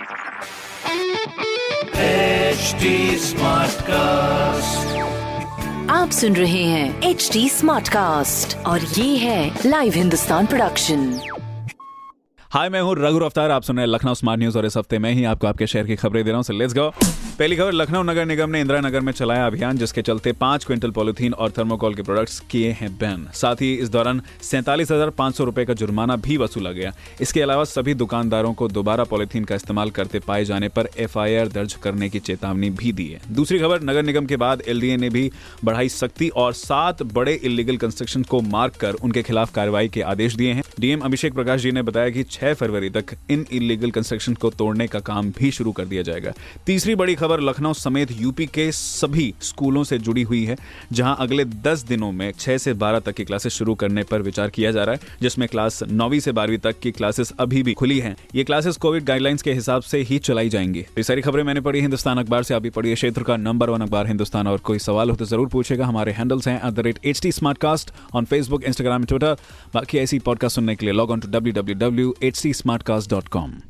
HD cast आप सुन रहे हैं एच डी स्मार्ट कास्ट और ये है लाइव हिंदुस्तान प्रोडक्शन हाय मैं हूँ रघु अफ्तार आप सुन रहे हैं लखनऊ स्मार्ट न्यूज़ और इस हफ़्ते में ही आपको आपके शहर की खबरें दे रहा हूँ। लेट्स गो पहली खबर, लखनऊ नगर निगम ने इंदिरा नगर में चलाया अभियान, जिसके चलते पाँच क्विंटल पॉलिथीन और थर्मोकॉल के प्रोडक्ट्स किए हैं बैन। साथ ही इस दौरान सैंतालीस हज़ार पाँच सौ रुपए का जुर्माना भी वसूला गया। इसके अलावा सभी दुकानदारों को दोबारा पॉलिथीन का इस्तेमाल करते पाए जाने पर एफआईआर दर्ज करने की चेतावनी भी दी है। दूसरी खबर, नगर निगम के बाद एलडीए ने भी बढ़ाई सख्ती और सात बड़े इलीगल कंस्ट्रक्शन को मार्क कर उनके खिलाफ कार्रवाई के आदेश दिए हैं। डीएम अभिषेक प्रकाश जी ने बताया कि 6 फरवरी तक इन इलीगल कंस्ट्रक्शन को तोड़ने का काम भी शुरू कर दिया जाएगा। तीसरी बड़ी खबर लखनऊ समेत यूपी के सभी स्कूलों से जुड़ी हुई है, जहाँ अगले 10 दिनों में 6 से 12 तक की क्लासेस शुरू करने पर विचार किया जा रहा है, जिसमें क्लास नौवीं से बारहवीं तक की क्लासेस अभी भी खुली हैं। ये क्लासेस कोविड गाइडलाइंस के हिसाब से ही चलाई जाएँगी। ये सारी खबरें मैंने पढ़ी, हिंदुस्तान अखबार से। आप भी पढ़िए क्षेत्र का नंबर वन अखबार, हिंदुस्तान। और कोई सवाल हो तो ज़रूर पूछेगा। हमारे हैंडल्स हैं at the rate H T smart cast on Facebook Instagram Twitter बाकी ऐसी पॉडकास्ट सुनने के लिए log on to W W W H dot com